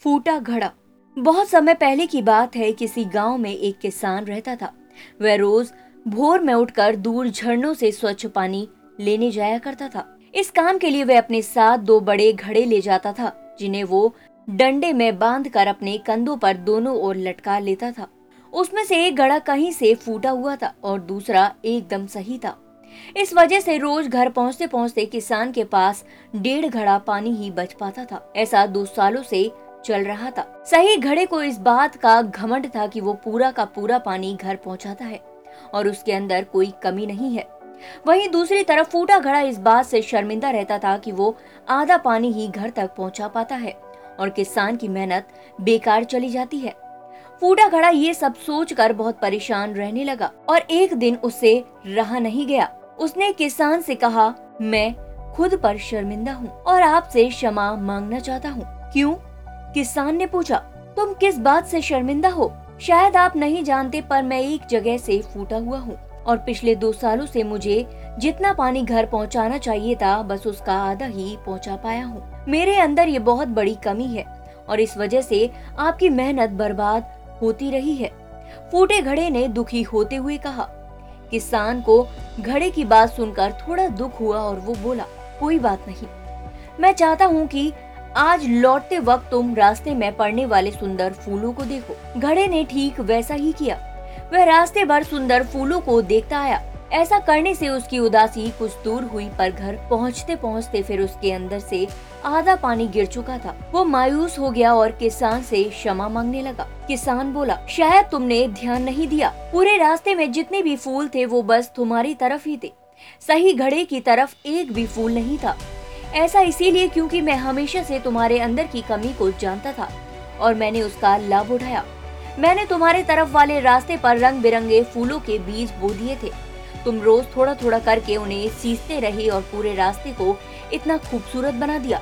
फूटा घड़ा। बहुत समय पहले की बात है, किसी गाँव में एक किसान रहता था। वह रोज भोर में उठकर दूर झरनों से स्वच्छ पानी लेने जाया करता था। इस काम के लिए वह अपने साथ दो बड़े घड़े ले जाता था, जिन्हें वो डंडे में बाँध कर अपने कंधों पर दोनों ओर लटका लेता था। उसमें से एक घड़ा कहीं से फूटा हुआ था और दूसरा एकदम सही था। इस वजह से रोज घर पहुँचते पहुँचते किसान के पास डेढ़ घड़ा पानी ही बच पाता था। ऐसा दो सालों से चल रहा था। सही घड़े को इस बात का घमंड था कि वो पूरा का पूरा पानी घर पहुंचाता है और उसके अंदर कोई कमी नहीं है। वहीं दूसरी तरफ़ फूटा घड़ा इस बात से शर्मिंदा रहता था कि वो आधा पानी ही घर तक पहुँचा पाता है और किसान की मेहनत बेकार चली जाती है। फूटा घड़ा ये सब सोचकर बहुत परेशान रहने लगा और एक दिन उसे रहा नहीं गया। उसने किसान से कहा, मैं खुद पर शर्मिंदा हूँ और आपसे क्षमा मांगना चाहता हूँ। क्यों? किसान ने पूछा, तुम किस बात से शर्मिंदा हो? शायद आप नहीं जानते, पर मैं एक जगह से फूटा हुआ हूँ और पिछले दो सालों से मुझे जितना पानी घर पहुँचाना चाहिए था, बस उसका आधा ही पहुँचा पाया हूँ। मेरे अंदर ये बहुत बड़ी कमी है और इस वजह से आपकी मेहनत बर्बाद होती रही है। फूटे घड़े ने दुखी होते हुए कहा। किसान को घड़े की बात सुनकर थोड़ा दुख हुआ और वो बोला, कोई बात नहीं। मैं चाहता हूँ कि आज लौटते वक्त तुम रास्ते में पड़ने वाले सुंदर फूलों को देखो। घड़े ने ठीक वैसा ही किया। वह रास्ते भर सुंदर फूलों को देखता आया। ऐसा करने से उसकी उदासी कुछ दूर हुई, पर घर पहुँचते पहुँचते फिर उसके अंदर से आधा पानी गिर चुका था। वो मायूस हो गया और किसान से क्षमा मांगने लगा। किसान बोला, शायद तुमने ध्यान नहीं दिया। पूरे रास्ते में जितने भी फूल थे, वो बस तुम्हारी तरफ़ ही थे। सही घड़े की तरफ़ एक भी फूल नहीं था। ऐसा इसीलिए क्योंकि मैं हमेशा से तुम्हारे अंदर की कमी को जानता था और मैंने उसका लाभ उठाया। मैंने तुम्हारे तरफ़ वाले रास्ते पर रंग बिरंगे फूलों के बीज बो दिए थे। तुम रोज थोड़ा थोड़ा करके उन्हें सींचते रहे और पूरे रास्ते को इतना खूबसूरत बना दिया।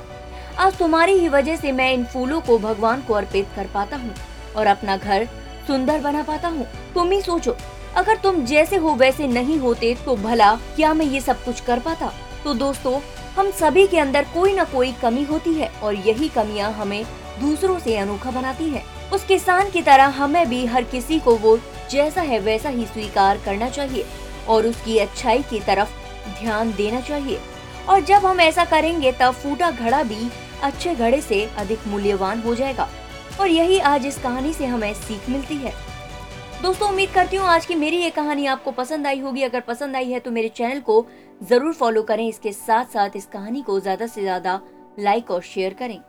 आज तुम्हारी ही वजह से मैं इन फूलों को भगवान को अर्पित कर पाता हूँ और अपना घर सुंदर बना पाता हूँ। तुम ही सोचो, अगर तुम जैसे हो वैसे नहीं होते तो भला क्या मैं ये सब कुछ कर पाता? तो दोस्तों, हम सभी के अंदर कोई न कोई कमी होती है और यही कमियाँ हमें दूसरों से अनोखा बनाती है। उस किसान की तरह हमें भी हर किसी को वो जैसा है वैसा ही स्वीकार करना चाहिए और उसकी अच्छाई की तरफ़ ध्यान देना चाहिए। और जब हम ऐसा करेंगे, तब फूटा घड़ा भी अच्छे घड़े से अधिक मूल्यवान हो जाएगा। और यही आज इस कहानी से हमें सीख मिलती है। दोस्तों, उम्मीद करती हूँ आज की मेरी ये कहानी आपको पसंद आई होगी। अगर पसंद आई है तो मेरे चैनल को ज़रूर फॉलो करें इसके साथ साथ इस कहानी को ज़्यादा से ज़्यादा लाइक और शेयर करें।